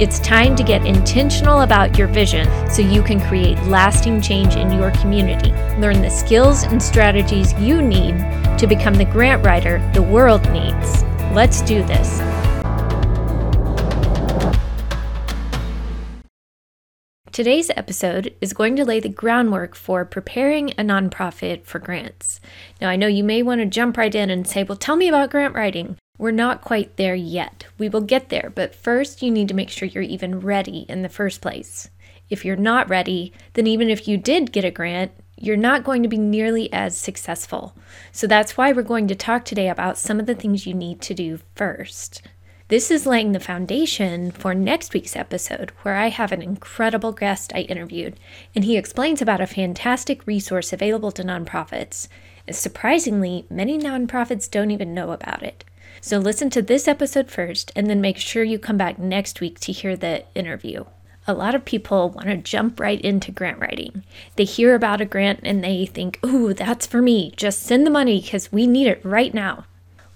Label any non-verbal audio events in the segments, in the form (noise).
It's time to get intentional about your vision so you can create lasting change in your community. Learn the skills and strategies you need to become the grant writer the world needs. Let's do this. Today's episode is going to lay the groundwork for preparing a nonprofit for grants. Now, I know you may want to jump right in and say, Well, tell me about grant writing. We're not quite there yet. We will get there, but first you need to make sure you're even ready in the first place. If you're not ready, then even if you did get a grant, you're not going to be nearly as successful. So that's why we're going to talk today about some of the things you need to do first. This is laying the foundation for next week's episode, where I have an incredible guest I interviewed, and he explains about a fantastic resource available to nonprofits. And surprisingly, many nonprofits don't even know about it. So listen to this episode first, and then make sure you come back next week to hear the interview a lot of people want to jump right into grant writing. They hear about a grant and they think, ooh, that's for me. Just send the money because we need it right now.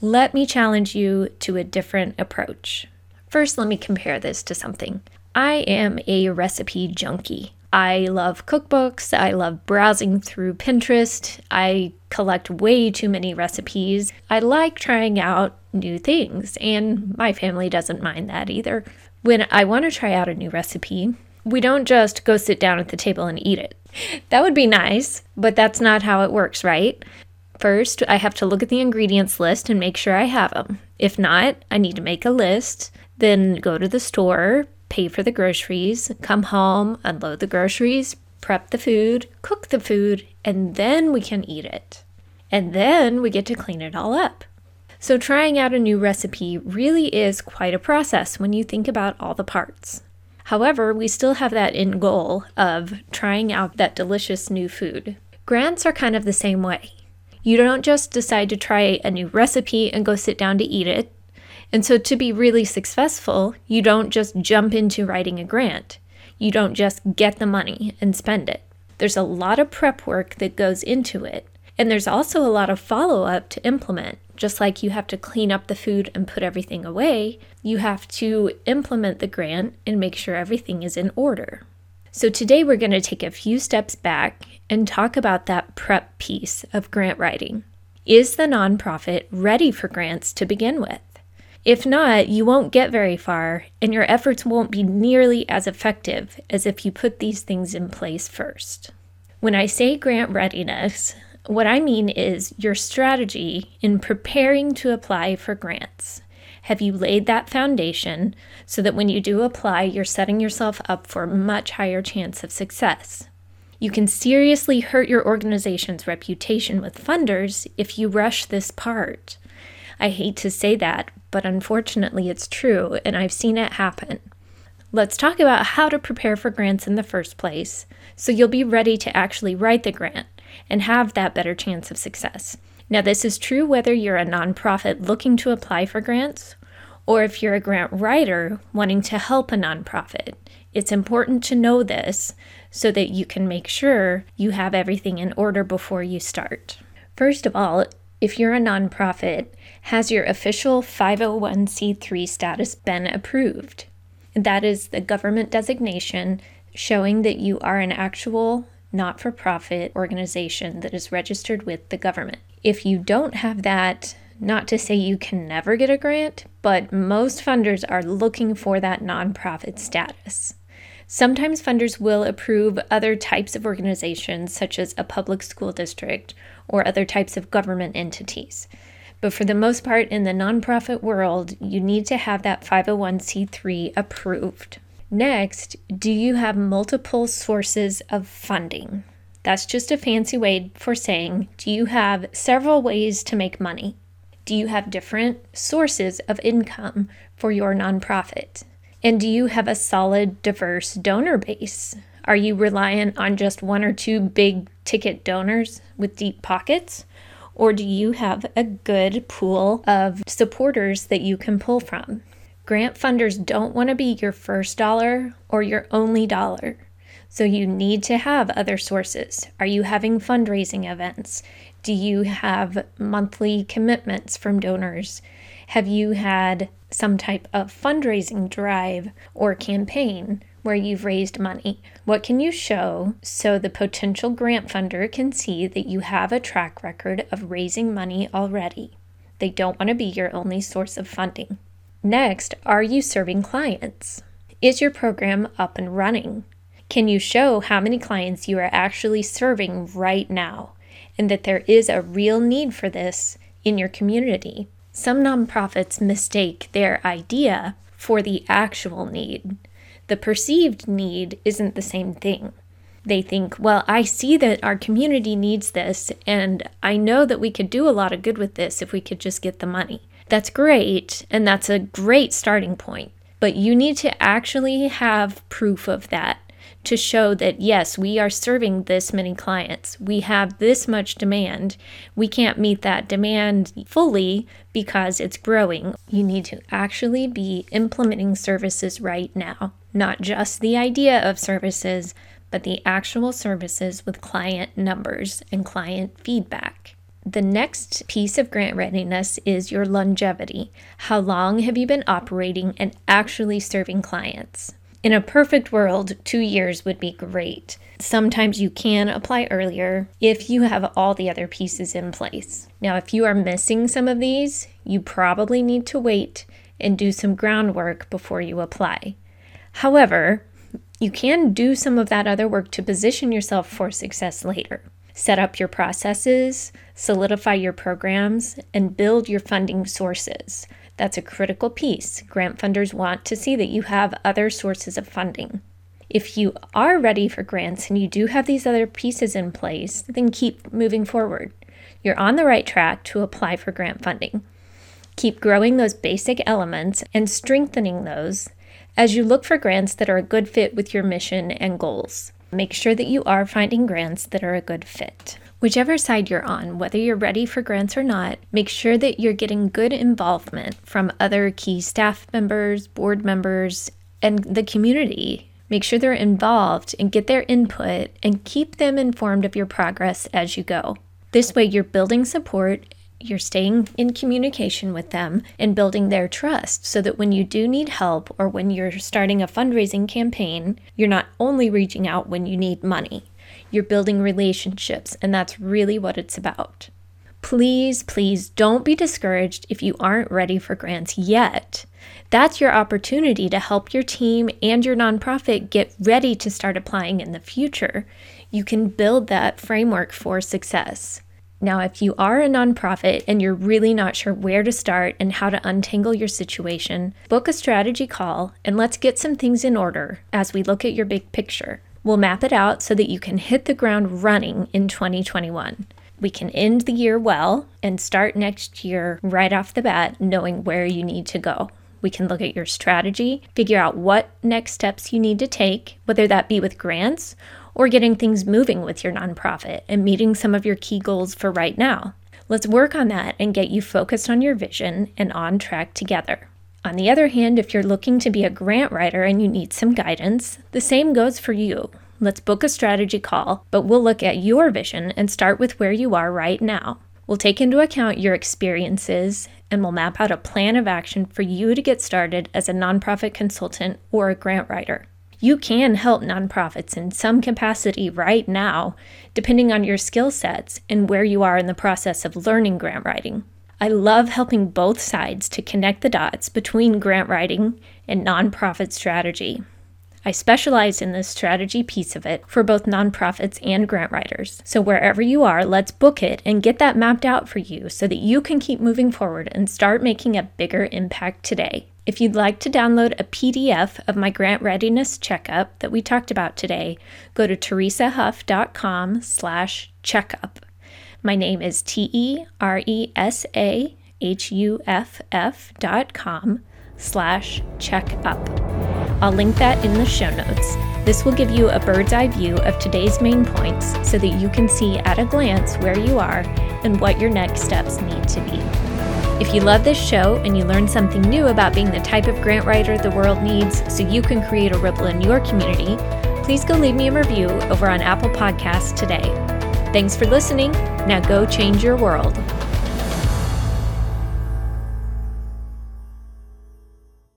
Let me challenge you to a different approach. First, let me compare this to something. I am a recipe junkie. I love cookbooks. I love browsing through Pinterest. I collect way too many recipes. I like trying out new things, and my family doesn't mind that either when I want to try out a new recipe, we don't just go sit down at the table and eat it. (laughs) That would be nice, but that's not how it works, right? First, I have to look at the ingredients list and make sure I have them. If not, I need to make a list, then go to the store, pay for the groceries, come home, unload the groceries, prep the food, cook the food, and then we can eat it. And then we get to clean it all up. So, trying out a new recipe really is quite a process when you think about all the parts. However, we still have that end goal of trying out that delicious new food. Grants are kind of the same way. You don't just decide to try a new recipe and go sit down to eat it. And so, to be really successful, you don't just jump into writing a grant. You don't just get the money and spend it. There's a lot of prep work that goes into it, and there's also a lot of follow up to implement. Just like you have to clean up the food and put everything away, you have to implement the grant and make sure everything is in order. So, today we're going to take a few steps back and talk about that prep piece of grant writing. Is the nonprofit ready for grants to begin with? If not, you won't get very far, and your efforts won't be nearly as effective as if you put these things in place first. When I say grant readiness, what I mean is your strategy in preparing to apply for grants. Have you laid that foundation so that when you do apply, you're setting yourself up for a much higher chance of success? You can seriously hurt your organization's reputation with funders if you rush this part. I hate to say that, but unfortunately it's true, and I've seen it happen. Let's talk about how to prepare for grants in the first place so you'll be ready to actually write the grant and have that better chance of success. Now, this is true whether you're a nonprofit looking to apply for grants or if you're a grant writer wanting to help a nonprofit. It's important to know this so that you can make sure you have everything in order before you start. First of all, if you're a nonprofit, has your official 501c3 status been approved? That is the government designation showing that you are an actual not for profit organization that is registered with the government. If you don't have that, not to say you can never get a grant, but most funders are looking for that nonprofit status. Sometimes funders will approve other types of organizations, such as a public school district or other types of government entities. But for the most part, in the nonprofit world, you need to have that 501c3 approved. Next, do you have multiple sources of funding? That's just a fancy way for saying, do you have several ways to make money? Do you have different sources of income for your nonprofit? And do you have a solid, diverse donor base? Are you reliant on just one or two big ticket donors with deep pockets? Or do you have a good pool of supporters that you can pull from? Grant funders don't want to be your first dollar or your only dollar. So you need to have other sources. Are you having fundraising events? Do you have monthly commitments from donors? Have you had some type of fundraising drive or campaign where you've raised money? What can you show so the potential grant funder can see that you have a track record of raising money already? They don't want to be your only source of funding. Next, are you serving clients? Is your program up and running? Can you show how many clients you are actually serving right now and that there is a real need for this in your community? Some nonprofits mistake their idea for the actual need. The perceived need isn't the same thing. They think, well, I see that our community needs this, and I know that we could do a lot of good with this if we could just get the money. That's great, and that's a great starting point. But you need to actually have proof of that to show that yes, we are serving this many clients. We have this much demand. We can't meet that demand fully because it's growing. You need to actually be implementing services right now, not just the idea of services, but the actual services with client numbers and client feedback. The next piece of grant readiness is your longevity. How long have you been operating and actually serving clients? In a perfect world, two years would be great. Sometimes you can apply earlier if you have all the other pieces in place. Now, if you are missing some of these, you probably need to wait and do some groundwork before you apply. However, you can do some of that other work to position yourself for success later. Set up your processes, solidify your programs, and build your funding sources. That's a critical piece. Grant funders want to see that you have other sources of funding. If you are ready for grants and you do have these other pieces in place, then keep moving forward. You're on the right track to apply for grant funding. Keep growing those basic elements and strengthening those as you look for grants that are a good fit with your mission and goals. Make sure that you are finding grants that are a good fit. Whichever side you're on, whether you're ready for grants or not, make sure that you're getting good involvement from other key staff members, board members, and the community. Make sure they're involved and get their input and keep them informed of your progress as you go. This way, you're building support, you're staying in communication with them, and building their trust so that when you do need help or when you're starting a fundraising campaign, you're not only reaching out when you need money you're building relationships, and that's really what it's about. Please, please don't be discouraged if you aren't ready for grants yet. That's your opportunity to help your team and your nonprofit get ready to start applying in the future. You can build that framework for success. Now, if you are a nonprofit and you're really not sure where to start and how to untangle your situation, book a strategy call and let's get some things in order as we look at your big picture. We'll map it out so that you can hit the ground running in 2021. We can end the year well and start next year right off the bat knowing where you need to go. We can look at your strategy, figure out what next steps you need to take, whether that be with grants or getting things moving with your nonprofit and meeting some of your key goals for right now. Let's work on that and get you focused on your vision and on track together. On the other hand, if you're looking to be a grant writer and you need some guidance, the same goes for you. Let's book a strategy call, but we'll look at your vision and start with where you are right now. We'll take into account your experiences and we'll map out a plan of action for you to get started as a nonprofit consultant or a grant writer. You can help nonprofits in some capacity right now, depending on your skill sets and where you are in the process of learning grant writing. I love helping both sides to connect the dots between grant writing and nonprofit strategy. I specialize in this strategy piece of it for both nonprofits and grant writers. So, wherever you are, let's book it and get that mapped out for you so that you can keep moving forward and start making a bigger impact today. If you'd like to download a PDF of my grant readiness checkup that we talked about today, go to teresahuff.com slash checkup. My name is T E R E S A H-U-F-F dot com slash check up. I'll link that in the show notes. This will give you a bird's eye view of today's main points so that you can see at a glance where you are and what your next steps need to be. If you love this show and you learn something new about being the type of grant writer the world needs so you can create a ripple in your community, please go leave me a review over on Apple Podcasts today. Thanks for listening. Now go change your world.